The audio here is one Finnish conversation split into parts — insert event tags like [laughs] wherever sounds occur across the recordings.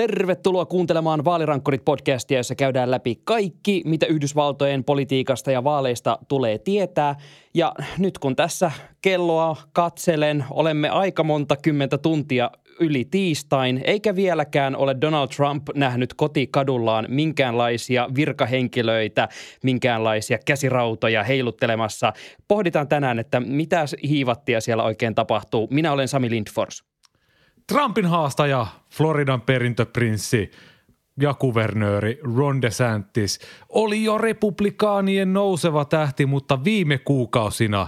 Tervetuloa kuuntelemaan Vaalirankkurit podcastia, jossa käydään läpi kaikki, mitä Yhdysvaltojen politiikasta ja vaaleista tulee tietää. Ja nyt kun tässä kelloa katselen, olemme aika monta kymmentä tuntia yli tiistain, eikä vieläkään ole Donald Trump nähnyt kotikadullaan minkäänlaisia virkahenkilöitä, minkäänlaisia käsirautoja heiluttelemassa. Pohditaan tänään, että mitä hiivattia siellä oikein tapahtuu. Minä olen Sami Lindfors. Trumpin haastaja, Floridan perintöprinssi ja kuvernööri Ron DeSantis oli jo republikaanien nouseva tähti, mutta viime kuukausina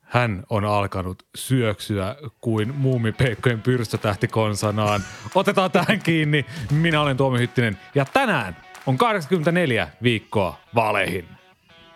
hän on alkanut syöksyä kuin muumipeikkojen pyrstötähti konsanaan. Otetaan tähän kiinni. Minä olen Tuomi Hyttinen ja tänään on 84 viikkoa vaaleihin.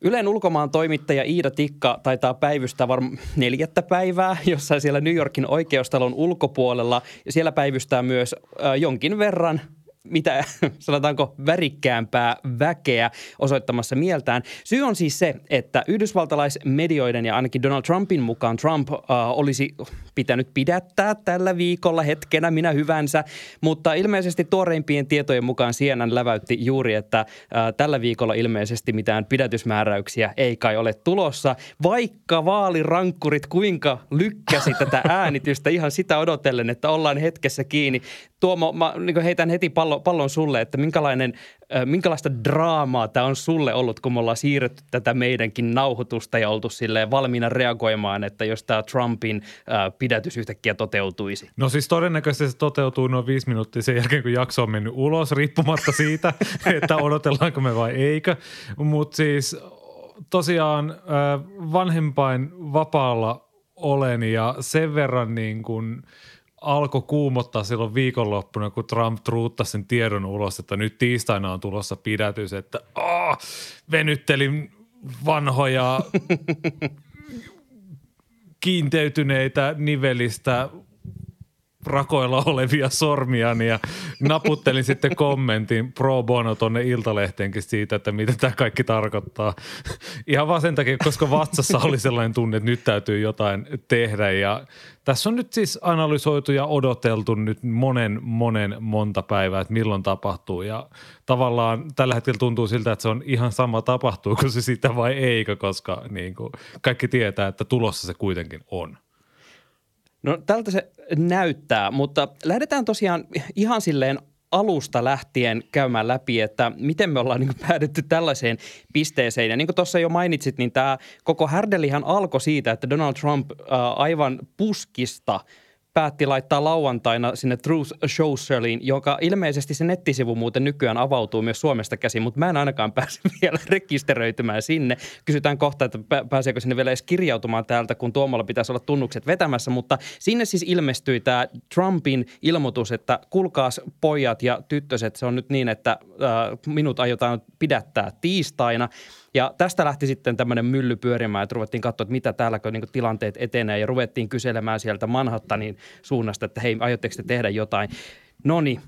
Ylen ulkomaan toimittaja Iida Tikka taitaa päivystää varmaan neljättä päivää jossain siellä New Yorkin oikeustalon ulkopuolella. Siellä päivystää myös äh, jonkin verran mitä [laughs] sanotaanko värikkäämpää väkeä osoittamassa mieltään. Syy on siis se, että yhdysvaltalaismedioiden ja ainakin Donald Trumpin mukaan Trump äh, olisi pitänyt pidättää tällä viikolla hetkenä minä hyvänsä, mutta ilmeisesti tuoreimpien tietojen mukaan CNN läväytti juuri, että äh, tällä viikolla ilmeisesti mitään pidätysmääräyksiä ei kai ole tulossa, vaikka vaalirankkurit kuinka lykkäsi tätä äänitystä ihan sitä odotellen, että ollaan hetkessä kiinni. Tuomo, mä niin heitän heti pallo, pallon sulle, että minkälainen, minkälaista draamaa tämä on sulle ollut, kun me ollaan siirretty tätä meidänkin nauhoitusta ja oltu silleen valmiina reagoimaan, että jos tämä Trumpin pidätys yhtäkkiä toteutuisi? No siis todennäköisesti se toteutuu noin viisi minuuttia sen jälkeen, kun jakso on mennyt ulos, riippumatta siitä, [laughs] että odotellaanko me vai eikö. Mutta siis tosiaan vanhempain vapaalla olen ja sen verran niin kuin – alkoi kuumottaa silloin viikonloppuna, kun Trump truuttasi sen tiedon ulos, että nyt tiistaina on tulossa pidätys, että oh, venyttelin vanhoja [laughs] kiinteytyneitä nivelistä rakoilla olevia sormiani ja naputtelin sitten kommentin pro bono tonne Iltalehteenkin siitä, että mitä tämä kaikki tarkoittaa. Ihan vaan sen takia, koska vatsassa oli sellainen tunne, että nyt täytyy jotain tehdä ja tässä on nyt siis analysoitu ja odoteltu nyt monen, monen monta päivää, että milloin tapahtuu ja tavallaan tällä hetkellä tuntuu siltä, että se on ihan sama tapahtuuko se sitä vai eikö, koska niin kuin kaikki tietää, että tulossa se kuitenkin on. No tältä se näyttää, mutta lähdetään tosiaan ihan silleen alusta lähtien käymään läpi, että miten me ollaan niin päädytty tällaiseen pisteeseen. Ja niin kuin tuossa jo mainitsit, niin tämä koko härdelihan alkoi siitä, että Donald Trump ää, aivan puskista – päätti laittaa lauantaina sinne Truth Socialiin, joka ilmeisesti se nettisivu muuten nykyään avautuu myös Suomesta käsin, mutta mä en ainakaan [laughs] pääse vielä rekisteröitymään sinne. Kysytään kohta, että pääseekö sinne vielä edes kirjautumaan täältä, kun Tuomolla pitäisi olla tunnukset vetämässä, mutta sinne siis ilmestyi tämä Trumpin ilmoitus, että kulkaas pojat ja tyttöset, se on nyt niin, että äh, minut aiotaan pidättää tiistaina – ja tästä lähti sitten tämmöinen mylly pyörimään, että ruvettiin katsoa, että mitä täälläkö niin tilanteet etenee ja ruvettiin kyselemään sieltä Manhattanin suunnasta, että hei, aiotteko te tehdä jotain. No niin,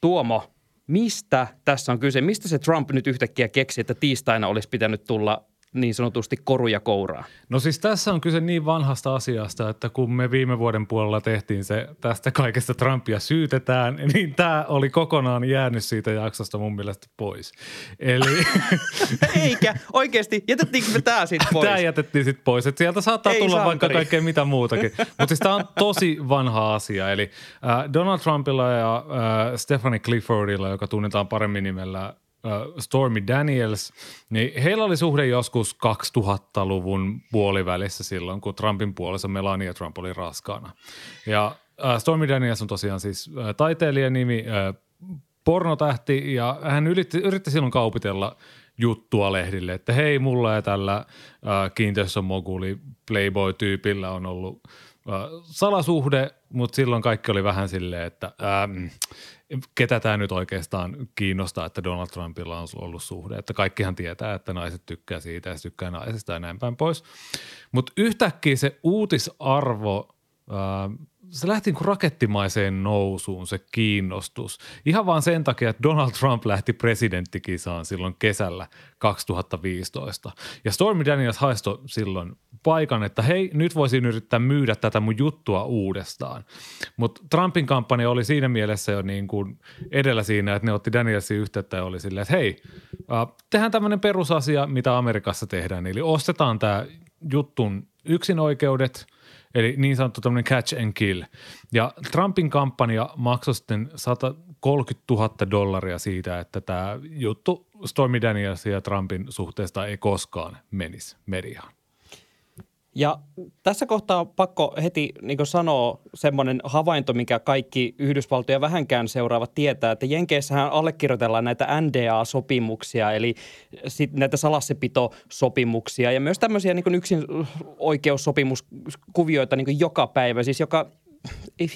Tuomo, mistä tässä on kyse? Mistä se Trump nyt yhtäkkiä keksi, että tiistaina olisi pitänyt tulla niin sanotusti koruja kouraa? No siis tässä on kyse niin vanhasta asiasta, että kun me viime vuoden puolella tehtiin se tästä kaikesta Trumpia syytetään, [laughs] niin tämä oli kokonaan jäänyt siitä jaksosta mun mielestä pois. Eli... [laughs] Eikä, oikeasti, jätettiinkö me tämä sitten [laughs] pois? Tämä jätettiin sitten pois, että sieltä saattaa Ei tulla sankari. vaikka kaikkea mitä muutakin. Mutta siis tämä on tosi vanha asia, eli äh, Donald Trumpilla ja äh, Stephanie Cliffordilla, joka tunnetaan paremmin nimellä Stormy Daniels, niin heillä oli suhde joskus 2000-luvun puolivälissä silloin, kun Trumpin puolessa Melania Trump oli raskaana. Ja Stormy Daniels on tosiaan siis taiteilijan nimi, pornotähti ja hän yritti, yritti silloin kaupitella juttua lehdille, että hei, mulla ja tällä kiinteistömoguli Playboy-tyypillä on ollut salasuhde, mutta silloin kaikki oli vähän silleen, että ähm, ketä tämä nyt oikeastaan kiinnostaa, että Donald Trumpilla on ollut suhde. Että kaikkihan tietää, että naiset tykkää siitä ja tykkää naisesta ja näin päin pois. Mutta yhtäkkiä se uutisarvo se lähti niin rakettimaiseen nousuun se kiinnostus. Ihan vaan sen takia, että Donald Trump lähti presidenttikisaan silloin kesällä 2015. Ja Stormy Daniels haisto silloin paikan, että hei, nyt voisin yrittää myydä tätä mun juttua uudestaan. Mutta Trumpin kampanja oli siinä mielessä jo niin kuin edellä siinä, että ne otti Danielsin yhteyttä ja oli silleen, että hei, tehdään tämmöinen perusasia, mitä Amerikassa tehdään. Eli ostetaan tämä juttun yksinoikeudet – Eli niin sanottu tämmöinen catch and kill. Ja Trumpin kampanja maksoi sitten 130 000 dollaria siitä, että tämä juttu Stormy Daniels ja Trumpin suhteesta ei koskaan menisi mediaan. Ja tässä kohtaa on pakko heti niin sanoa semmoinen havainto, mikä kaikki Yhdysvaltoja vähänkään seuraavat tietää, että Jenkeissähän allekirjoitellaan näitä NDA-sopimuksia, eli sit näitä salassepitosopimuksia ja myös tämmöisiä niin yksin oikeussopimuskuvioita niin joka päivä, siis joka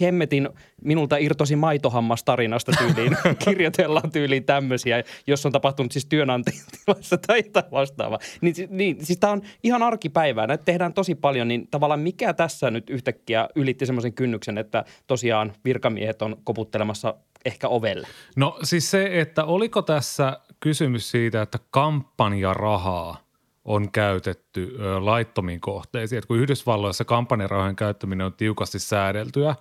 hemmetin minulta irtosi maitohammas tarinasta tyyliin. [laughs] Kirjoitellaan tyyliin tämmöisiä, jos on tapahtunut siis työnantajan tilassa tai jotain vastaavaa. Niin, niin siis tämä on ihan arkipäivää. Näitä tehdään tosi paljon, niin tavallaan mikä tässä nyt yhtäkkiä ylitti semmoisen kynnyksen, että tosiaan virkamiehet on koputtelemassa ehkä ovelle? No siis se, että oliko tässä kysymys siitä, että kampanjarahaa – on käytetty laittomiin kohteisiin. Et kun Yhdysvalloissa kampanjarahojen käyttäminen on tiukasti säädeltyä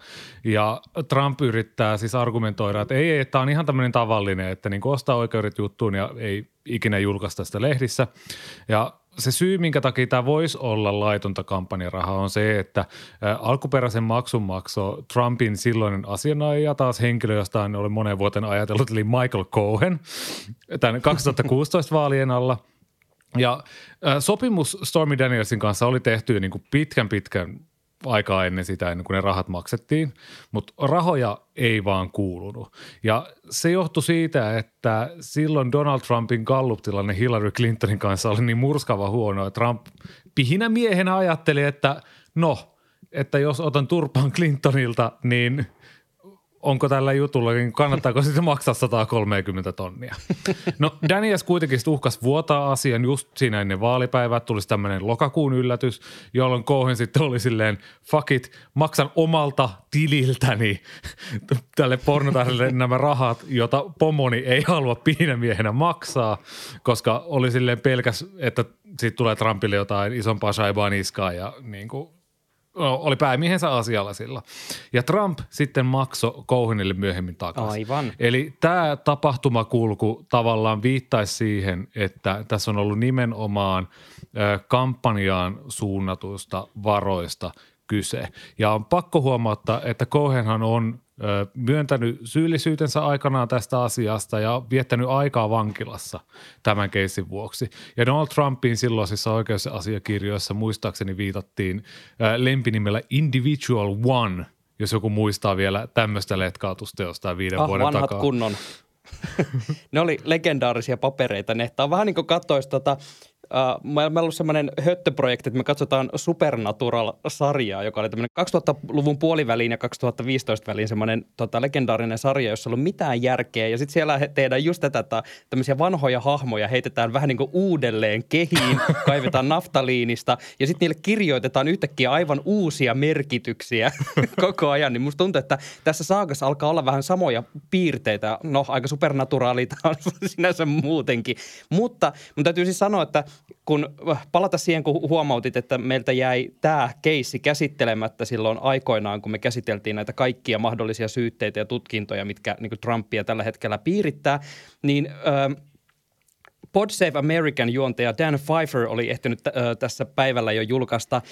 ja Trump yrittää siis argumentoida, että ei, että tämä on ihan tämmöinen tavallinen, että niin ostaa oikeudet juttuun ja ei ikinä julkaista sitä lehdissä. Ja se syy, minkä takia tämä voisi olla laitonta kampanjarahaa, on se, että alkuperäisen maksun maksoi Trumpin silloinen asianajaja, taas henkilö, josta hän oli monen vuoten ajatellut, eli Michael Cohen, tämän 2016 vaalien alla – ja äh, sopimus Stormy Danielsin kanssa oli tehty niin kuin pitkän pitkän aikaa ennen sitä, ennen kuin ne rahat maksettiin, mutta rahoja ei vaan kuulunut. Ja se johtui siitä, että silloin Donald Trumpin Gallup-tilanne Hillary Clintonin kanssa oli niin murskava huono, että Trump pihinä miehenä ajatteli, että no, että jos otan turpaan Clintonilta, niin – onko tällä jutulla, niin kannattaako sitten maksaa 130 tonnia. No Daniels kuitenkin uhkas vuotaa asian just siinä ennen vaalipäivää, tulisi tämmöinen lokakuun yllätys, jolloin Cohen sitten oli silleen, fuck it, maksan omalta tililtäni tälle pornotahdelle nämä rahat, jota pomoni ei halua piinämiehenä maksaa, koska oli silleen pelkäs, että siitä tulee Trumpille jotain isompaa shaibaa niskaa ja niin kuin oli päämiehensä asialla sillä. Ja Trump sitten maksoi Cohenille myöhemmin takaisin. Aivan. Eli tämä tapahtumakulku tavallaan viittaisi siihen, että tässä on ollut nimenomaan kampanjaan suunnatuista varoista kyse. Ja on pakko huomauttaa, että Cohenhan on myöntänyt syyllisyytensä aikanaan tästä asiasta ja viettänyt aikaa vankilassa tämän keissin vuoksi. Ja Donald Trumpin silloisissa oikeusasiakirjoissa muistaakseni viitattiin lempinimellä Individual One, jos joku muistaa vielä tämmöistä letkautusta jostain viiden ah, vuoden vanhat takaa. kunnon. [laughs] ne oli legendaarisia papereita. Ne. Tämä on vähän niin kuin katsoisi tota, Uh, meillä on ollut semmoinen höttöprojekti, että me katsotaan Supernatural-sarjaa, joka oli tämmöinen 2000-luvun puoliväliin ja 2015 väliin semmoinen tota, legendaarinen sarja, jossa ei ollut mitään järkeä. Ja sitten siellä tehdään just tätä, että tämmöisiä vanhoja hahmoja heitetään vähän niin kuin uudelleen kehiin, [laughs] kaivetaan naftaliinista ja sitten niille kirjoitetaan yhtäkkiä aivan uusia merkityksiä [laughs] koko ajan. Niin musta tuntuu, että tässä saakassa alkaa olla vähän samoja piirteitä. No, aika supernaturaalita on [laughs] sinänsä muutenkin. Mutta mun täytyy siis sanoa, että – kun äh, palata siihen, kun huomautit, että meiltä jäi tämä keissi käsittelemättä silloin aikoinaan, kun me käsiteltiin näitä kaikkia mahdollisia syytteitä ja tutkintoja, mitkä niin Trumpia tällä hetkellä piirittää, niin äh, Pod Save American juontaja Dan Pfeiffer oli ehtinyt äh, tässä päivällä jo julkaista äh,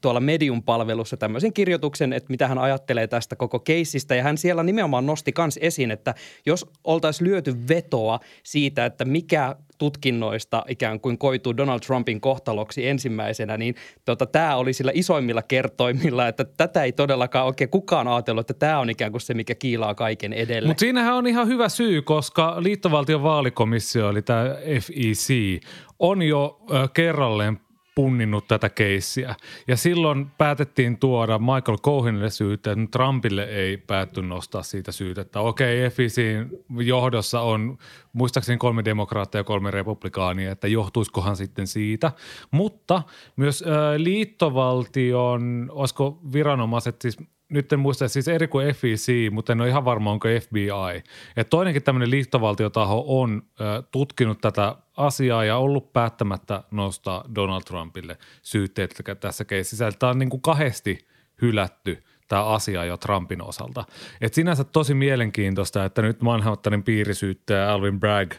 tuolla Medium-palvelussa tämmöisen kirjoituksen, että mitä hän ajattelee tästä koko keissistä. Ja hän siellä nimenomaan nosti myös esiin, että jos oltaisiin lyöty vetoa siitä, että mikä tutkinnoista ikään kuin koituu Donald Trumpin kohtaloksi ensimmäisenä, niin tota, tämä oli sillä isoimmilla kertoimilla, että tätä ei todellakaan oikein kukaan ajatellut, että tämä on ikään kuin se, mikä kiilaa kaiken edelle. Mutta siinähän on ihan hyvä syy, koska liittovaltion vaalikomissio, eli tämä FEC, on jo kerralleen punninnut tätä keissiä. Ja silloin päätettiin tuoda Michael Cohenille syytä, että Trumpille ei päätty nostaa siitä syytettä. Okei, FICin johdossa on muistaakseni kolme demokraattia ja kolme republikaania, että johtuisikohan sitten siitä. Mutta myös äh, liittovaltion, olisiko viranomaiset, siis nyt en muista siis eri kuin FEC, mutta en ole ihan varma, onko FBI. Et toinenkin tämmöinen liittovaltiotaho on ö, tutkinut tätä asiaa ja ollut päättämättä nostaa Donald Trumpille syytteet tässä keississä. Tämä on niin kuin kahdesti hylätty tämä asia jo Trumpin osalta. Et sinänsä tosi mielenkiintoista, että nyt Manhattanin piirisyyttäjä Alvin Bragg ö,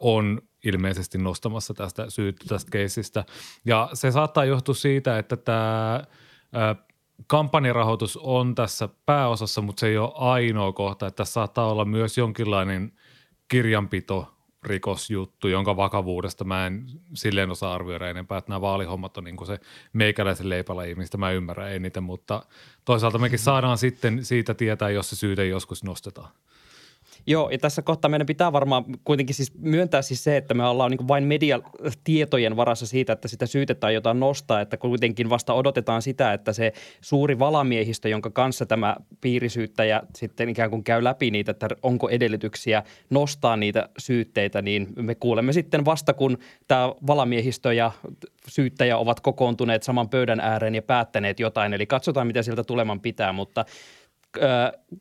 on ilmeisesti nostamassa tästä syyttä tästä keisistä. Ja se saattaa johtua siitä, että tämä kampanjarahoitus on tässä pääosassa, mutta se ei ole ainoa kohta. Että tässä saattaa olla myös jonkinlainen kirjanpito rikosjuttu, jonka vakavuudesta mä en silleen osaa arvioida enempää, että nämä vaalihommat on niin se meikäläisen leipälaji, mistä mä ymmärrän eniten, mutta toisaalta mekin saadaan sitten siitä tietää, jos se syyte joskus nostetaan. Joo, ja tässä kohtaa meidän pitää varmaan kuitenkin siis myöntää siis se, että me ollaan niin vain mediatietojen varassa siitä, että sitä syytetään jotain nostaa, että kuitenkin vasta odotetaan sitä, että se suuri valamiehistö, jonka kanssa tämä piirisyyttäjä sitten ikään kuin käy läpi niitä, että onko edellytyksiä nostaa niitä syytteitä, niin me kuulemme sitten vasta, kun tämä valamiehistö ja syyttäjä ovat kokoontuneet saman pöydän ääreen ja päättäneet jotain, eli katsotaan, mitä sieltä tuleman pitää, mutta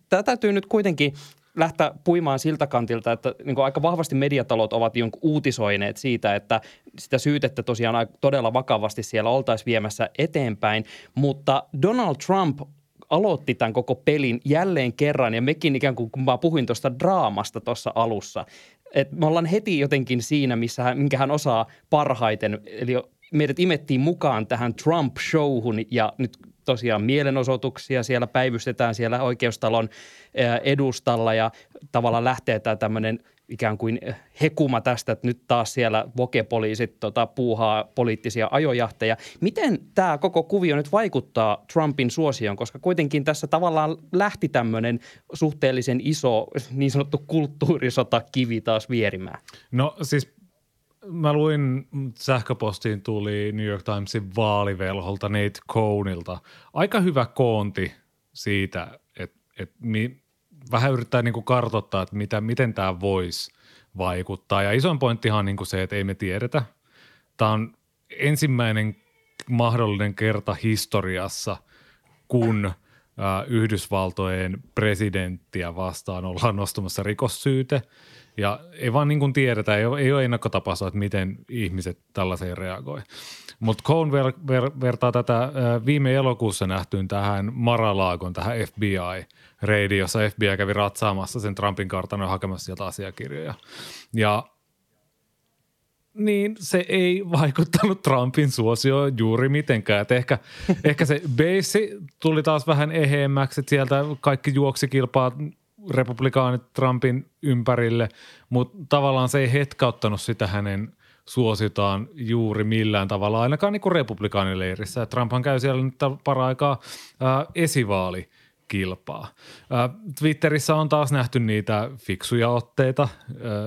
Tätä täytyy nyt kuitenkin lähteä puimaan siltä kantilta, että niin kuin aika vahvasti mediatalot ovat jonkun uutisoineet siitä, että sitä syytettä tosiaan todella vakavasti siellä oltaisiin viemässä eteenpäin, mutta Donald Trump aloitti tämän koko pelin jälleen kerran ja mekin ikään kuin, kun mä puhuin tuosta draamasta tuossa alussa, että me ollaan heti jotenkin siinä, missä hän, minkä hän osaa parhaiten, eli meidät imettiin mukaan tähän Trump-showhun ja nyt tosiaan mielenosoituksia, siellä päivystetään siellä oikeustalon edustalla ja tavallaan lähtee tämä tämmöinen ikään kuin hekuma tästä, että nyt taas siellä vokepoliisit tota, puuhaa poliittisia ajojahteja. Miten tämä koko kuvio nyt vaikuttaa Trumpin suosioon, koska kuitenkin tässä tavallaan lähti tämmöinen suhteellisen iso niin sanottu kulttuurisota kivi taas vierimään? No siis mä luin sähköpostiin tuli New York Timesin vaalivelholta Nate Cohnilta. Aika hyvä koonti siitä, että, mi, vähän yrittää niin kuin kartoittaa, että mitä, miten tämä voisi vaikuttaa. Ja isoin pointtihan on niin kuin se, että ei me tiedetä. Tämä on ensimmäinen mahdollinen kerta historiassa, kun Yhdysvaltojen presidenttiä vastaan ollaan nostamassa rikossyyte – ja ei vaan niin kuin tiedetä, ei ole, ei ole ennakkotapaista, että miten ihmiset tällaiseen reagoi. Mutta Cohn ver, ver, vertaa tätä viime elokuussa nähtyyn tähän Maralaagon, tähän FBI-reidi, jossa FBI kävi ratsaamassa sen Trumpin kartanon hakemassa sieltä asiakirjoja. Ja niin se ei vaikuttanut Trumpin suosioon juuri mitenkään. Et ehkä, [laughs] ehkä se base tuli taas vähän eheemmäksi, että sieltä kaikki juoksikilpaat republikaanit Trumpin ympärille, mutta tavallaan se ei hetkauttanut sitä hänen suositaan juuri millään tavalla, ainakaan niin kuin republikaanileirissä. Trumphan käy siellä nyt paraikaa esivaali – kilpaa. Twitterissä on taas nähty niitä fiksuja otteita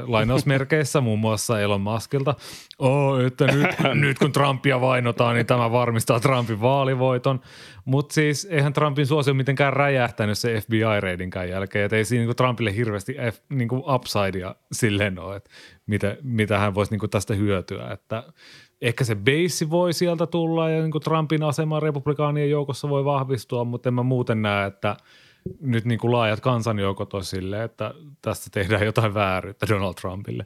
lainausmerkeissä muun muassa Elon Muskilta. Oh, että nyt, [clears throat] nyt kun Trumpia vainotaan, niin tämä varmistaa Trumpin vaalivoiton. Mutta siis eihän Trumpin suosio mitenkään räjähtänyt se FBI-reidinkään jälkeen. että ei siinä niinku Trumpille hirveästi F, niinku upsidea silleen ole, että mitä, mitä hän voisi niinku tästä hyötyä. Että ehkä se base voi sieltä tulla ja niin kuin Trumpin asema republikaanien joukossa voi vahvistua, mutta en mä muuten näe, että nyt niin kuin laajat kansanjoukot on silleen, että tästä tehdään jotain vääryyttä Donald Trumpille.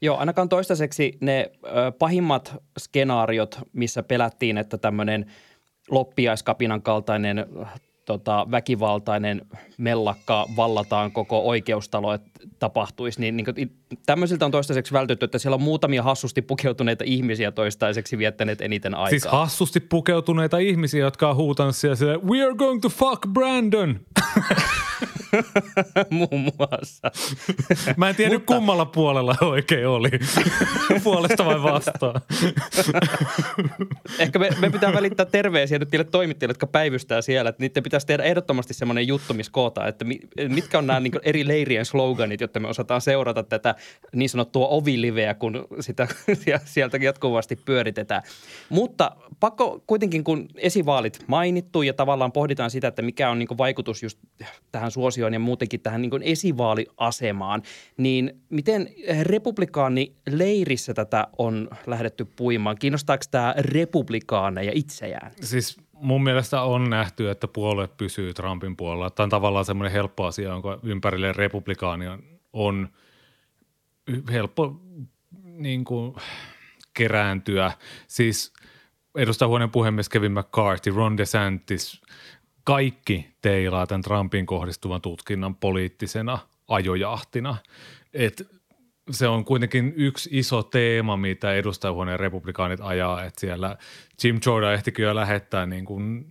Joo, ainakaan toistaiseksi ne pahimmat skenaariot, missä pelättiin, että tämmöinen loppiaiskapinan kaltainen tota, väkivaltainen mellakka vallataan koko oikeustalo, että tapahtuisi, niin, niin kuin, tämmöisiltä on toistaiseksi vältytty, että siellä on muutamia hassusti pukeutuneita ihmisiä toistaiseksi viettäneet eniten aikaa. Siis hassusti pukeutuneita ihmisiä, jotka on huutanut siellä, we are going to fuck Brandon. [laughs] [laughs] Muun muassa. Mä en tiedä Mutta... kummalla puolella oikein oli. [laughs] Puolesta vai vastaan. Ehkä me, me pitää välittää terveisiä nyt niille toimittajille, jotka päivystää siellä. Että niiden pitäisi tehdä ehdottomasti semmoinen juttu, missä kootaan, että mitkä on nämä niin eri leirien sloganit, jotta me osataan seurata tätä niin sanottua oviliveä, kun sitä [laughs] sieltä jatkuvasti pyöritetään. Mutta pakko kuitenkin, kun esivaalit mainittu ja tavallaan pohditaan sitä, että mikä on niin vaikutus just tähän suosioon ja muutenkin tähän niin esivaaliasemaan, niin miten republikaani leirissä tätä on lähdetty puimaan? Kiinnostaako tämä republikaaneja itseään? Siis mun mielestä on nähty, että puolue pysyy Trumpin puolella. Tämä on tavallaan semmoinen helppo asia, jonka ympärille republikaani on helppo niin kuin, kerääntyä. Siis edustajahuoneen puhemies Kevin McCarthy, Ron DeSantis, kaikki teilaa tämän Trumpin kohdistuvan tutkinnan poliittisena ajojahtina. Et se on kuitenkin yksi iso teema, mitä edustajahuoneen republikaanit ajaa, että siellä Jim Jordan ehtikin jo lähettää niin kuin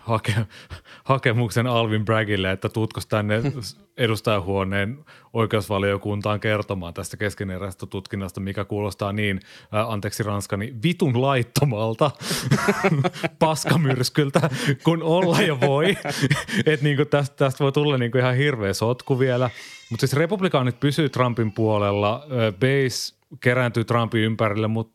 hake, hakemuksen Alvin Braggille, että tutkos tänne edustajahuoneen oikeusvaliokuntaan kertomaan tästä keskeneräisestä tutkinnasta, mikä kuulostaa niin, ää, anteeksi ranskani, vitun laittomalta [laughs] paskamyrskyltä, kun olla jo voi. että niin tästä, tästä voi tulla niin ihan hirveä sotku vielä. Mutta siis republikaanit pysyy Trumpin puolella, base kerääntyy Trumpin ympärille, mutta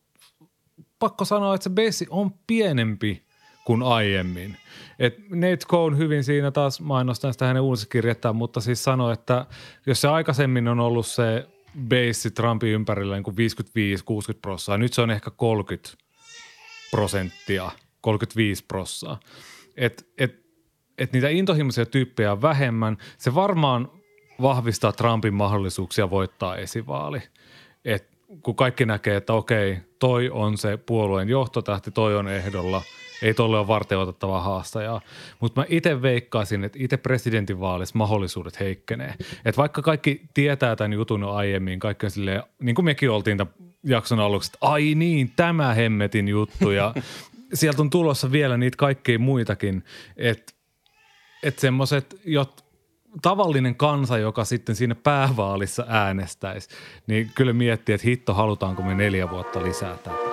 pakko sanoa, että se base on pienempi kuin aiemmin. Et Nate Cohn hyvin siinä taas mainostaa sitä hänen uudiskirjettä, mutta siis sanoi, että jos se aikaisemmin on ollut se base Trumpin ympärillä niin kuin 55-60 prosenttia, nyt se on ehkä 30 prosenttia, 35 prosenttia. Et, et, et niitä intohimoisia tyyppejä on vähemmän. Se varmaan vahvistaa Trumpin mahdollisuuksia voittaa esivaali. Et kun kaikki näkee, että okei, toi on se puolueen johtotähti, toi on ehdolla – ei tolle ole varten otettavaa haastajaa. Mutta mä itse veikkaisin, että itse presidentinvaalissa mahdollisuudet heikkenee. Et vaikka kaikki tietää tämän jutun jo aiemmin, kaikki on silleen, niin kuin mekin oltiin tämän jakson aluksi, että ai niin, tämä hemmetin juttu ja [laughs] sieltä on tulossa vielä niitä kaikkein muitakin, että et semmoiset, jot tavallinen kansa, joka sitten siinä päävaalissa äänestäisi, niin kyllä miettii, että hitto, halutaanko me neljä vuotta lisää tätä.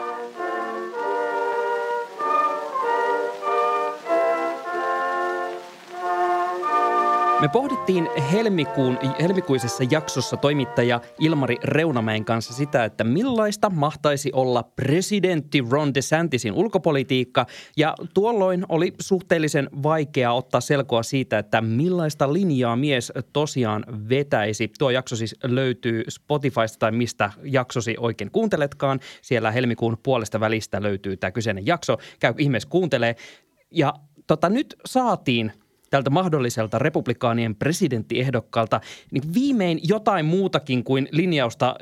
Me pohdittiin helmikuun, helmikuisessa jaksossa toimittaja Ilmari Reunamäen kanssa sitä, että millaista mahtaisi olla presidentti Ron DeSantisin ulkopolitiikka. Ja tuolloin oli suhteellisen vaikea ottaa selkoa siitä, että millaista linjaa mies tosiaan vetäisi. Tuo jakso siis löytyy Spotifysta tai mistä jaksosi oikein kuunteletkaan. Siellä helmikuun puolesta välistä löytyy tämä kyseinen jakso. Käy ihmeessä kuuntelee. Ja tota, nyt saatiin – tältä mahdolliselta republikaanien presidenttiehdokkaalta niin viimein jotain muutakin kuin linjausta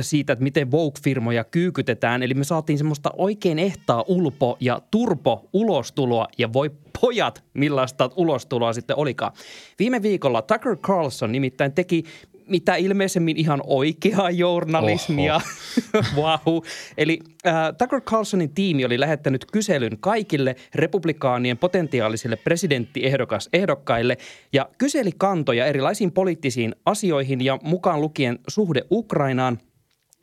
siitä, että miten Vogue-firmoja kyykytetään. Eli me saatiin semmoista oikein ehtaa ulpo- ja turpo-ulostuloa ja voi pojat, millaista ulostuloa sitten olikaan. Viime viikolla Tucker Carlson nimittäin teki mitä ilmeisemmin ihan oikeaa journalismia. wow. [laughs] Eli äh, Tucker Carlsonin tiimi oli lähettänyt kyselyn kaikille republikaanien potentiaalisille presidenttiehdokkaille ja kyseli kantoja erilaisiin poliittisiin asioihin ja mukaan lukien suhde Ukrainaan –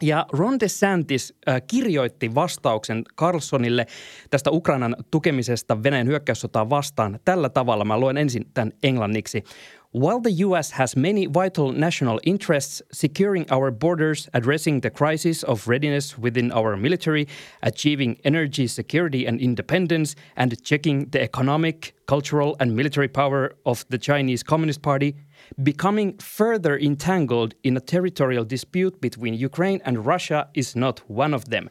ja Ron DeSantis äh, kirjoitti vastauksen Carlsonille tästä Ukrainan tukemisesta Venäjän hyökkäyssotaa vastaan tällä tavalla. Mä luen ensin tämän englanniksi. While the US has many vital national interests, securing our borders, addressing the crisis of readiness within our military, achieving energy security and independence, and checking the economic, cultural, and military power of the Chinese Communist Party, becoming further entangled in a territorial dispute between Ukraine and Russia is not one of them.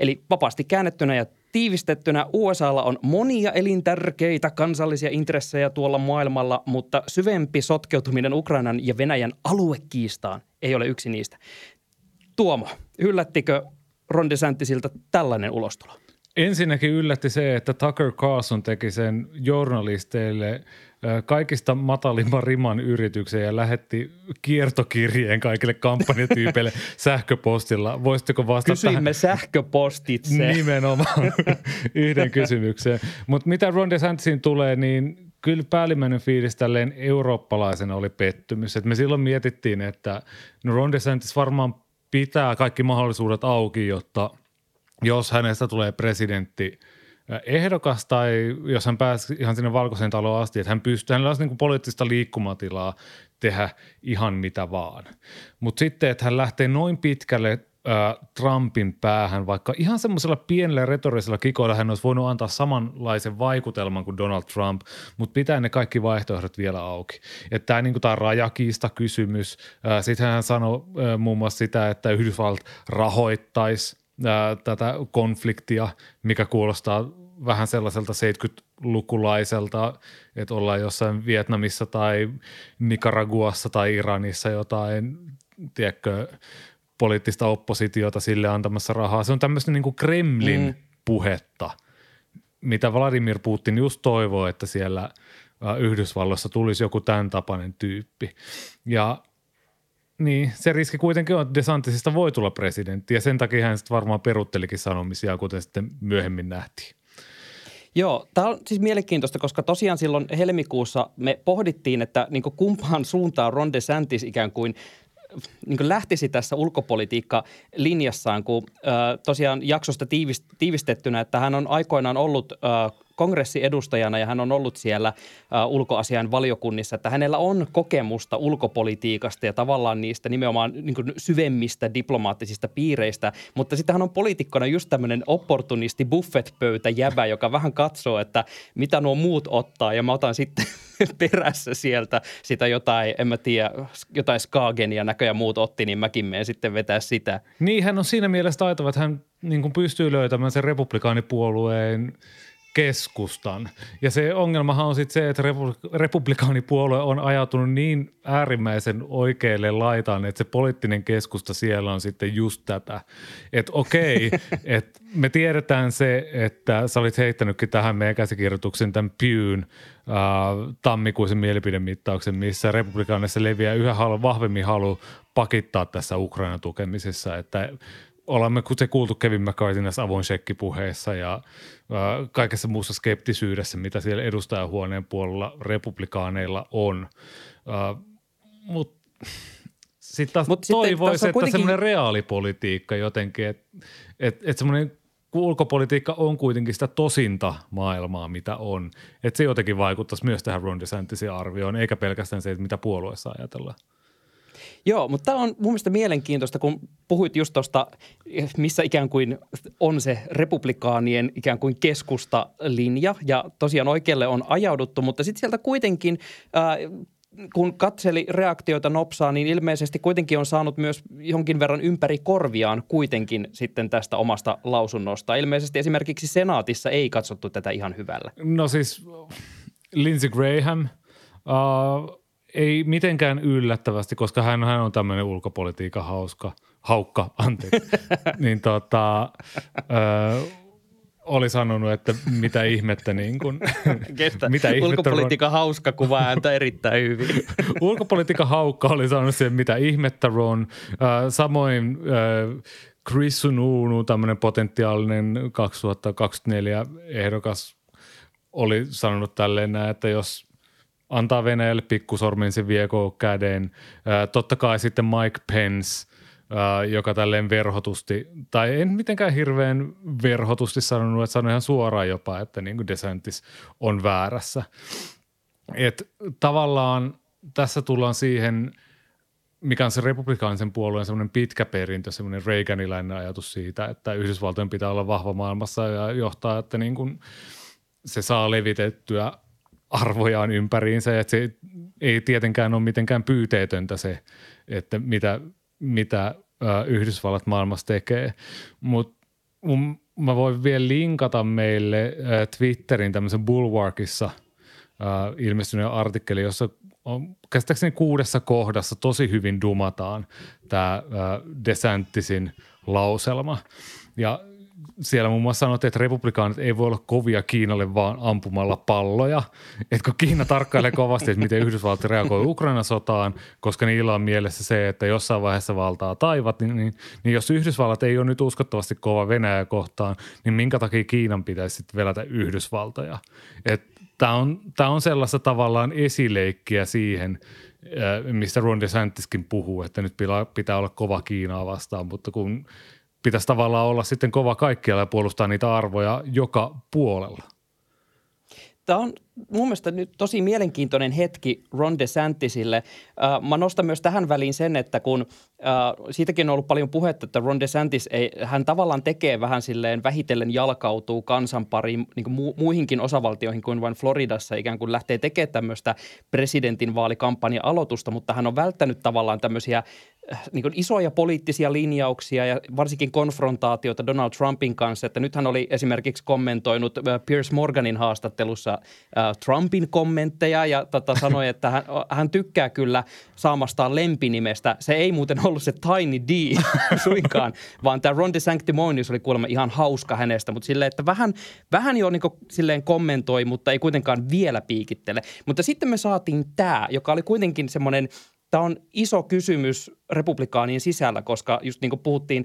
Eli vapaasti käännettynä ja Tiivistettynä USAlla on monia elintärkeitä kansallisia intressejä tuolla maailmalla, mutta syvempi sotkeutuminen Ukrainan ja Venäjän aluekiistaan ei ole yksi niistä. Tuomo, yllättikö Ron DeSantisilta tällainen ulostulo? Ensinnäkin yllätti se, että Tucker Carlson teki sen journalisteille – kaikista matalimman riman yrityksen ja lähetti kiertokirjeen kaikille kampanjatyypeille [laughs] sähköpostilla. Voisitteko vastata Kysyimme tähän? sähköpostitse. Nimenomaan [laughs] yhden kysymyksen. Mutta mitä Ron DeSantisin tulee, niin kyllä päällimmäinen fiilis tälleen eurooppalaisena oli pettymys. Et me silloin mietittiin, että no Ron DeSantis varmaan pitää kaikki mahdollisuudet auki, jotta jos hänestä tulee presidentti ehdokas tai jos hän pääsi ihan sinne valkoiseen taloon asti, että hän pystyy, hänellä olisi niin poliittista liikkumatilaa tehdä ihan mitä vaan. Mutta sitten, että hän lähtee noin pitkälle Trumpin päähän, vaikka ihan semmoisella pienellä retorisella kikoilla hän olisi voinut antaa samanlaisen vaikutelman kuin Donald Trump, mutta pitää ne kaikki vaihtoehdot vielä auki. Että tämä, niin tämä rajakiista kysymys, sitten hän sanoi muun muassa sitä, että Yhdysvallat rahoittaisi tätä konfliktia, mikä kuulostaa vähän sellaiselta 70-lukulaiselta, että ollaan jossain Vietnamissa tai Nicaraguassa tai Iranissa jotain, tiedätkö, poliittista oppositiota sille antamassa rahaa. Se on tämmöistä niin kuin Kremlin mm. puhetta, mitä Vladimir Putin just toivoo, että siellä Yhdysvalloissa tulisi joku tämän tapainen tyyppi. Ja niin, se riski kuitenkin on, että DeSantisista voi tulla presidentti ja sen takia hän sitten varmaan peruttelikin sanomisia, kuten sitten myöhemmin nähtiin. Joo, tämä on siis mielenkiintoista, koska tosiaan silloin helmikuussa me pohdittiin, että niin kumpaan suuntaan Ron DeSantis ikään kuin niin lähtisi tässä ulkopolitiikka-linjassaan, kun äh, tosiaan jaksosta tiivistettynä, että hän on aikoinaan ollut äh, kongressiedustajana ja hän on ollut siellä ulkoasian valiokunnissa, että hänellä on kokemusta ulkopolitiikasta ja tavallaan niistä nimenomaan niin kuin syvemmistä diplomaattisista piireistä, mutta sitten hän on poliitikkona just tämmöinen opportunisti buffetpöytä jäbä, joka vähän katsoo, että mitä nuo muut ottaa ja mä otan sitten [laughs] perässä sieltä sitä jotain, en mä tiedä, jotain Skagenia näköjään muut otti, niin mäkin menen sitten vetää sitä. Niin, hän on siinä mielessä taitava, että hän niin kuin pystyy löytämään sen republikaanipuolueen – keskustan. Ja se ongelmahan on sitten se, että republikaanipuolue on ajatunut niin äärimmäisen oikealle laitaan, että se poliittinen keskusta siellä on sitten just tätä. Että okei, [laughs] että me tiedetään se, että sä olit heittänytkin tähän meidän käsikirjoituksen tämän Pewn äh, tammikuisen mielipidemittauksen, missä republikaanissa leviää yhä halu, vahvemmin halu pakittaa tässä Ukrainan tukemisessa, että olemme se kuultu Kevin McCarthy näissä avoin puheessa ja äh, kaikessa muussa skeptisyydessä, mitä siellä edustajahuoneen puolella republikaaneilla on. Äh, Mutta sitten taas Mut toivoisi, että kuitenkin... semmoinen reaalipolitiikka jotenkin, että et, et semmoinen ulkopolitiikka on kuitenkin sitä tosinta maailmaa, mitä on. Että se jotenkin vaikuttaisi myös tähän Ron DeSantisin arvioon, eikä pelkästään se, että mitä puolueessa ajatellaan. Joo, mutta tämä on mun mielestä mielenkiintoista, kun puhuit just tuosta, missä ikään kuin on se republikaanien ikään kuin keskusta-linja ja tosiaan oikealle on ajauduttu, mutta sitten sieltä kuitenkin äh, kun katseli reaktioita nopsaa, niin ilmeisesti kuitenkin on saanut myös jonkin verran ympäri korviaan kuitenkin sitten tästä omasta lausunnosta. Ilmeisesti esimerkiksi senaatissa ei katsottu tätä ihan hyvällä. No siis Lindsey Graham uh, ei mitenkään yllättävästi, koska hän, hän on tämmöinen ulkopolitiikan hauska, haukka, anteeksi, [laughs] niin tota, ö, oli sanonut, että mitä ihmettä niin kuin, [laughs] Kestä. mitä ihmettä Ulkopolitiikan Ron... hauska kuva ääntä erittäin hyvin. [laughs] ulkopolitiikan haukka oli sanonut sen, mitä ihmettä Ron. Ö, samoin ö, Chris Sununu, tämmöinen potentiaalinen 2024 ehdokas, oli sanonut tälleen, että jos antaa Venäjälle pikkusormin sen vieko käden. totta kai sitten Mike Pence, joka tälleen verhotusti, tai en mitenkään hirveän verhotusti sanonut, että sanoi ihan suoraan jopa, että niin kuin DeSantis on väärässä. Et tavallaan tässä tullaan siihen, mikä on se republikaanisen puolueen semmoinen pitkä perintö, semmoinen Reaganilainen ajatus siitä, että Yhdysvaltojen pitää olla vahva maailmassa ja johtaa, että niin kuin se saa levitettyä arvojaan ympäriinsä, että se ei tietenkään ole mitenkään pyyteetöntä se, että mitä, mitä Yhdysvallat maailmassa tekee, mutta mä voin vielä linkata meille Twitterin tämmöisen Bulwarkissa ilmestyneen artikkeli, jossa on käsittääkseni kuudessa kohdassa tosi hyvin dumataan tämä DeSantisin lauselma. Ja siellä muun muassa sanottiin, että republikaanit ei voi olla kovia Kiinalle vaan ampumalla palloja. Että kun Kiina tarkkailee kovasti, että miten Yhdysvallat reagoi Ukrainan sotaan, koska niillä on mielessä se, että jossain vaiheessa valtaa taivat, niin, niin, niin jos Yhdysvallat ei ole nyt uskottavasti kova Venäjä kohtaan, niin minkä takia Kiinan pitäisi sitten velätä Yhdysvaltoja? Et tämä on, tämä on sellaista tavallaan esileikkiä siihen, mistä Ron DeSantiskin puhuu, että nyt pitää olla kova Kiinaa vastaan, mutta kun pitäisi tavallaan olla sitten kova kaikkialla ja puolustaa niitä arvoja joka puolella. Tämä on mun mielestä nyt tosi mielenkiintoinen hetki Ron DeSantisille. Äh, mä nostan myös tähän väliin sen, että kun äh, siitäkin on ollut paljon puhetta, että Ron DeSantis ei, hän tavallaan tekee vähän silleen vähitellen jalkautuu kansan pariin niin mu- muihinkin osavaltioihin kuin vain Floridassa, ikään kuin lähtee tekemään tämmöistä presidentin vaalikampanja-aloitusta, mutta hän on välttänyt tavallaan tämmöisiä niin isoja poliittisia linjauksia ja varsinkin konfrontaatioita Donald Trumpin kanssa, että nyt hän oli esimerkiksi kommentoinut Piers Morganin haastattelussa Trumpin kommentteja ja tota, [laughs] sanoi, että hän, hän tykkää kyllä saamastaan lempinimestä. Se ei muuten ollut se Tiny D [laughs] suinkaan, vaan tämä Ron DeSanctimonious oli kuulemma ihan hauska hänestä, mutta silleen, että vähän, vähän jo niin silleen kommentoi, mutta ei kuitenkaan vielä piikittele. Mutta sitten me saatiin tämä, joka oli kuitenkin semmoinen Tämä on iso kysymys republikaanien sisällä, koska just niin kuin puhuttiin,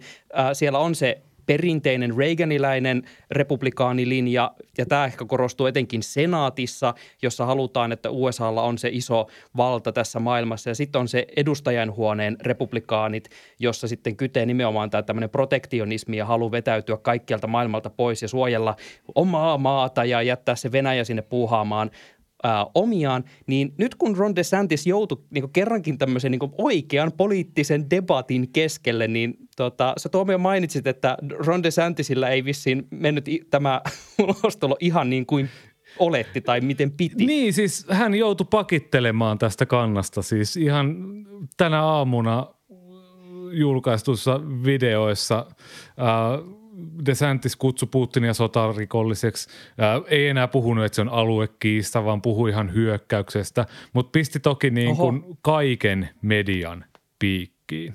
siellä on se perinteinen Reaganiläinen republikaanilinja, ja tämä ehkä korostuu etenkin senaatissa, jossa halutaan, että USAlla on se iso valta tässä maailmassa, ja sitten on se edustajanhuoneen republikaanit, jossa sitten kytee nimenomaan tämä tämmöinen protektionismi ja halu vetäytyä kaikkialta maailmalta pois ja suojella omaa maata ja jättää se Venäjä sinne puuhaamaan ää, omiaan, niin nyt kun Ron DeSantis joutui niin kerrankin tämmöisen niin oikean poliittisen debatin keskelle, niin tota, sä Tuomio mainitsit, että Ron DeSantisilla ei vissiin mennyt tämä [laughs] ulostolo ihan niin kuin oletti tai miten piti. Niin, siis hän joutui pakittelemaan tästä kannasta siis ihan tänä aamuna julkaistussa videoissa äh, DeSantis kutsui Putinia sotarikolliseksi. Ää, ei enää puhunut, että se on aluekiista, vaan puhui ihan hyökkäyksestä, mutta pisti toki niin kuin kaiken median piikkiin.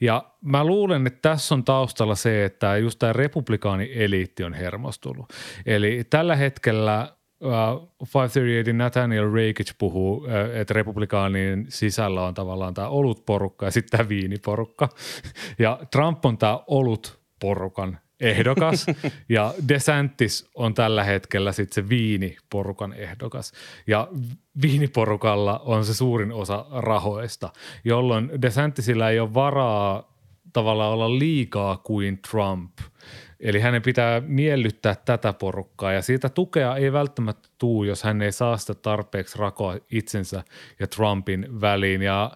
Ja mä luulen, että tässä on taustalla se, että just tämä republikaani-eliitti on hermostunut. Eli tällä hetkellä Uh, 538 Nathaniel Rakich puhuu, uh, että republikaanien sisällä on tavallaan tämä olutporukka ja sitten tämä viiniporukka. [laughs] Ja Trump on tämä olutporukan ehdokas ja DeSantis on tällä hetkellä sitten se viiniporukan ehdokas. Ja viiniporukalla on se suurin osa rahoista, jolloin DeSantisillä ei ole varaa tavallaan olla liikaa kuin Trump. Eli hänen pitää miellyttää tätä porukkaa ja siitä tukea ei välttämättä tuu, jos hän ei saa sitä tarpeeksi rakoa itsensä ja Trumpin väliin. Ja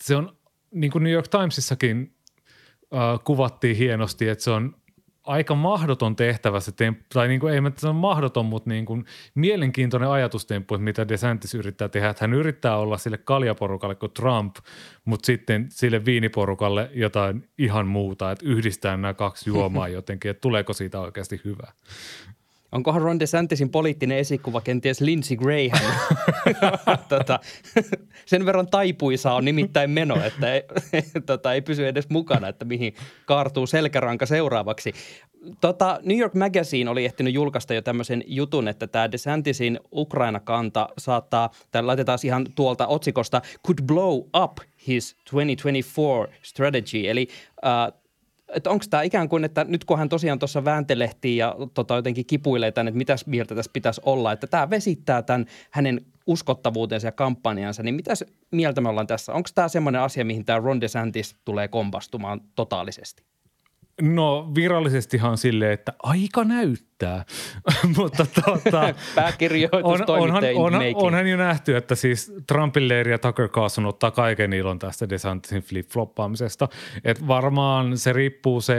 se on, niin kuin New York Timesissakin äh, kuvattiin hienosti, että se on aika mahdoton tehtävä se temppu, tai niin kuin, ei mä on mahdoton, mutta niin kuin mielenkiintoinen ajatustemppu, että mitä DeSantis yrittää tehdä. Että hän yrittää olla sille kaljaporukalle kuin Trump, mutta sitten sille viiniporukalle jotain ihan muuta, että yhdistää nämä kaksi juomaa [laughs] jotenkin, että tuleeko siitä oikeasti hyvä. Onkohan Ron DeSantisin poliittinen esikuva kenties Lindsey Graham? [laughs] tota, sen verran taipuisa on nimittäin meno, että ei, [laughs] tota, ei pysy edes mukana, että mihin kaartuu selkäranka seuraavaksi. Tota, New York Magazine oli ehtinyt julkaista jo tämmöisen jutun, että tämä DeSantisin Ukraina-kanta saattaa, tai laitetaan ihan tuolta otsikosta, could blow up his 2024 strategy. Eli äh, että onko tämä ikään kuin, että nyt kun hän tosiaan tuossa vääntelehtii ja tota, jotenkin kipuilee tänne, että mitäs mieltä tässä pitäisi olla, että tämä vesittää tämän hänen uskottavuutensa ja kampanjansa, niin mitäs mieltä me ollaan tässä? Onko tämä semmoinen asia, mihin tämä Ron DeSantis tulee kompastumaan totaalisesti? No virallisestihan silleen, että aika näyttää, [laughs] mutta tuota, [laughs] on, onhan, on, onhan jo nähty, että siis Trumpin leiri ja Tucker Carlson ottaa kaiken ilon tästä DeSantisin flip-floppaamisesta. Et varmaan se riippuu se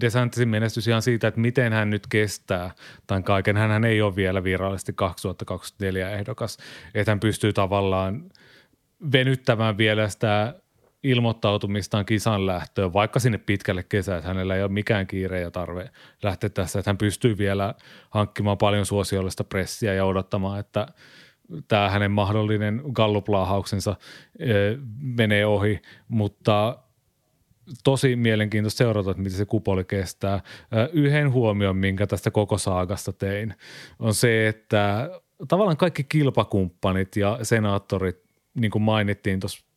DeSantisin menestys ihan siitä, että miten hän nyt kestää tämän kaiken. Hän ei ole vielä virallisesti 2024 ehdokas, että hän pystyy tavallaan venyttämään vielä sitä ilmoittautumistaan kisan lähtöön, vaikka sinne pitkälle kesään, että hänellä ei ole mikään kiire ja tarve lähteä tässä, että hän pystyy vielä hankkimaan paljon suosiollista pressiä ja odottamaan, että tämä hänen mahdollinen galluplaahauksensa menee ohi, mutta tosi mielenkiintoista seurata, että miten se kupoli kestää. Yhden huomion, minkä tästä koko saagasta tein, on se, että tavallaan kaikki kilpakumppanit ja senaattorit, niin kuin mainittiin tuossa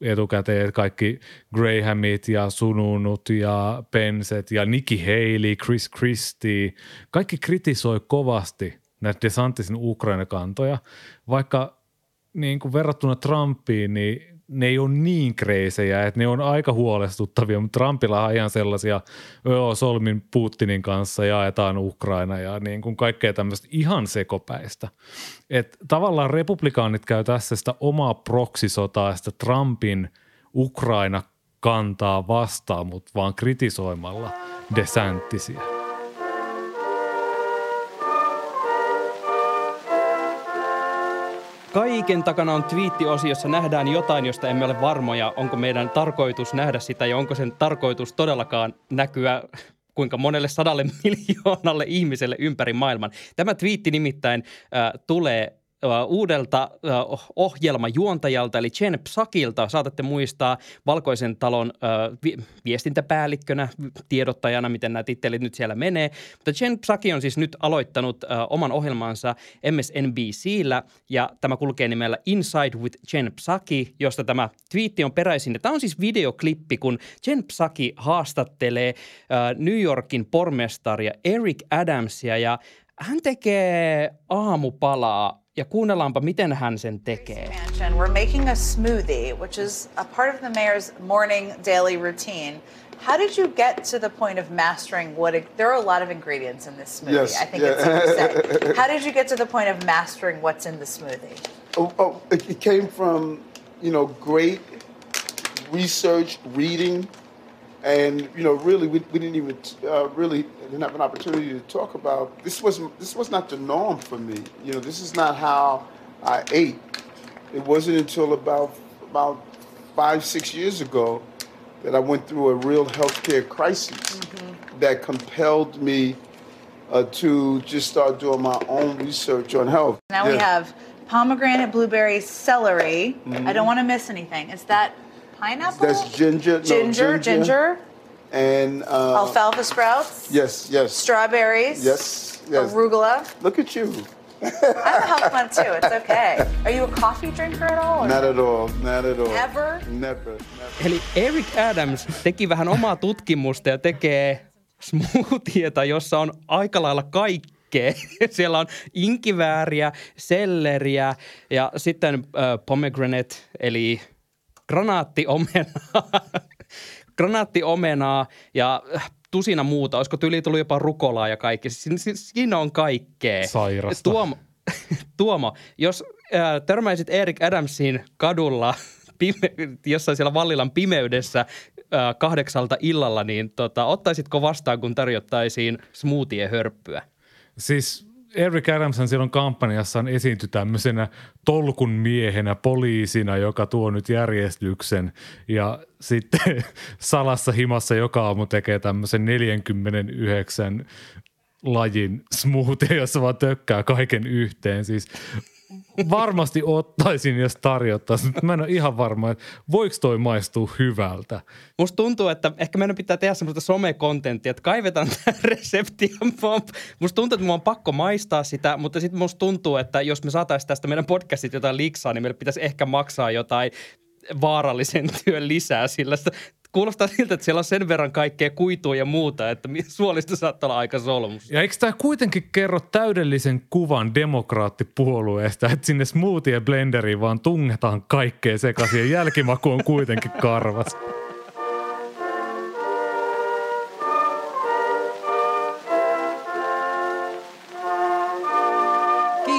etukäteen kaikki Grahamit ja Sununut ja Penset ja Nikki Haley, Chris Christie, kaikki kritisoi kovasti näitä DeSantisin Ukraina-kantoja, vaikka niin kuin verrattuna Trumpiin, niin ne ei ole niin kreisejä, että ne on aika huolestuttavia, mutta Trumpilla on ihan sellaisia, joo, solmin Putinin kanssa jaetaan Ukraina ja niin kuin kaikkea tämmöistä ihan sekopäistä. Et tavallaan republikaanit käy tässä sitä omaa proksisotaa, sitä Trumpin Ukraina kantaa vastaan, mutta vaan kritisoimalla DeSantisia. Kaiken takana on twiitti jossa nähdään jotain, josta emme ole varmoja, onko meidän tarkoitus nähdä sitä ja onko sen tarkoitus todellakaan näkyä kuinka monelle sadalle [laughs] miljoonalle ihmiselle ympäri maailman. Tämä twiitti nimittäin äh, tulee uudelta ohjelmajuontajalta eli Chen Psakilta. Saatatte muistaa Valkoisen talon viestintäpäällikkönä, tiedottajana, miten nämä tittelit nyt siellä menee. Mutta Chen Psaki on siis nyt aloittanut oman ohjelmansa MSNBCllä ja tämä kulkee nimellä Inside with Chen Psaki, josta tämä twiitti on peräisin. Tämä on siis videoklippi, kun Chen Psaki haastattelee New Yorkin pormestaria Eric Adamsia ja hän tekee aamupalaa ja kuunnellaanpa, miten hän sen tekee. We're making a smoothie, which is a part of the mayor's morning daily routine. How did you get to the point of mastering what it, there are a lot of ingredients in this smoothie? Yes, I think yeah. it's safe to say. How did you get to the point of mastering what's in the smoothie? Oh, oh it came from, you know, great research, reading, and you know, really, we, we didn't even uh, really didn't have an opportunity to talk about. This was this was not the norm for me. You know, this is not how I ate. It wasn't until about about five six years ago that I went through a real healthcare crisis mm-hmm. that compelled me uh, to just start doing my own research on health. Now yeah. we have pomegranate, blueberry, celery. Mm-hmm. I don't want to miss anything. Is that pineapple? That's ginger. Ginger, no, ginger. ginger. And uh, alfalfa sprouts. Yes, yes. Strawberries. Yes, yes. Arugula. Look at you. [laughs] I'm a health one too. It's okay. Are you a coffee drinker at all? Not at all. Not at all. Never? Never. never. Eli Eric Adams teki vähän omaa tutkimusta ja tekee smoothieta, jossa on aika lailla kaikkea. [laughs] Siellä on inkivääriä, selleriä ja sitten äh, pomegranate eli granaattiomenaa, [laughs] granaattiomenaa ja äh, tusina muuta. Olisiko tyyli tullut jopa rukolaa ja kaikki. Siinä on kaikkea. Sairasta. Tuomo, [laughs] Tuomo jos äh, törmäisit Erik Adamsin kadulla [laughs] pime, jossain siellä Vallilan pimeydessä äh, kahdeksalta illalla, niin tota, ottaisitko vastaan, kun tarjottaisiin smoothie-hörppyä? Siis Eric Adamson silloin kampanjassaan esiintyi tämmöisenä tolkun miehenä, poliisina, joka tuo nyt järjestyksen ja sitten [laughs] salassa himassa joka aamu tekee tämmöisen 49 lajin smoothie, jossa vaan tökkää kaiken yhteen. Siis varmasti ottaisin, jos tarjottaisiin. Mä en ole ihan varma, että voiko toi maistua hyvältä. Musta tuntuu, että ehkä meidän pitää tehdä semmoista somekontenttia, että kaivetaan tämä resepti. Musta tuntuu, että mun on pakko maistaa sitä, mutta sitten musta tuntuu, että jos me saataisiin tästä meidän podcastit jotain liksaa, niin meille pitäisi ehkä maksaa jotain vaarallisen työn lisää, sillä kuulostaa siltä, että siellä on sen verran kaikkea kuitua ja muuta, että suolista saattaa olla aika solmus. Ja eikö tämä kuitenkin kerro täydellisen kuvan demokraattipuolueesta, että sinne smoothie blenderiin vaan tungetaan kaikkea sekaisin ja jälkimaku on kuitenkin karvas.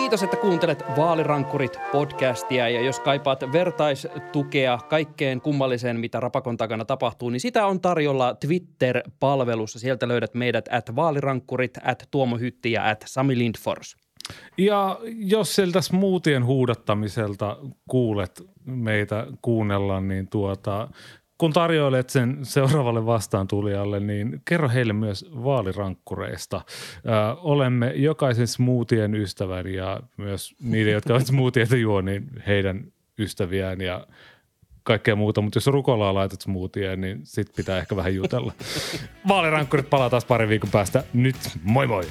Kiitos, että kuuntelet Vaalirankkurit podcastia ja jos kaipaat vertaistukea kaikkeen kummalliseen, mitä Rapakon takana tapahtuu, niin sitä on tarjolla Twitter-palvelussa. Sieltä löydät meidät at vaalirankkurit, at Tuomo Hytti ja at Sami Lindfors. Ja jos sieltä smoothien huudattamiselta kuulet meitä kuunnella, niin tuota, kun tarjoilet sen seuraavalle vastaantulijalle, niin kerro heille myös vaalirankkureista. Ö, olemme jokaisen smoothien ystävän ja myös niiden, jotka ovat smoothieita juo, niin heidän ystäviään ja kaikkea muuta. Mutta jos rukolaa laitat smoothien, niin sit pitää ehkä vähän jutella. [laughs] Vaalirankkurit palaa taas pari viikon päästä. Nyt moi moi!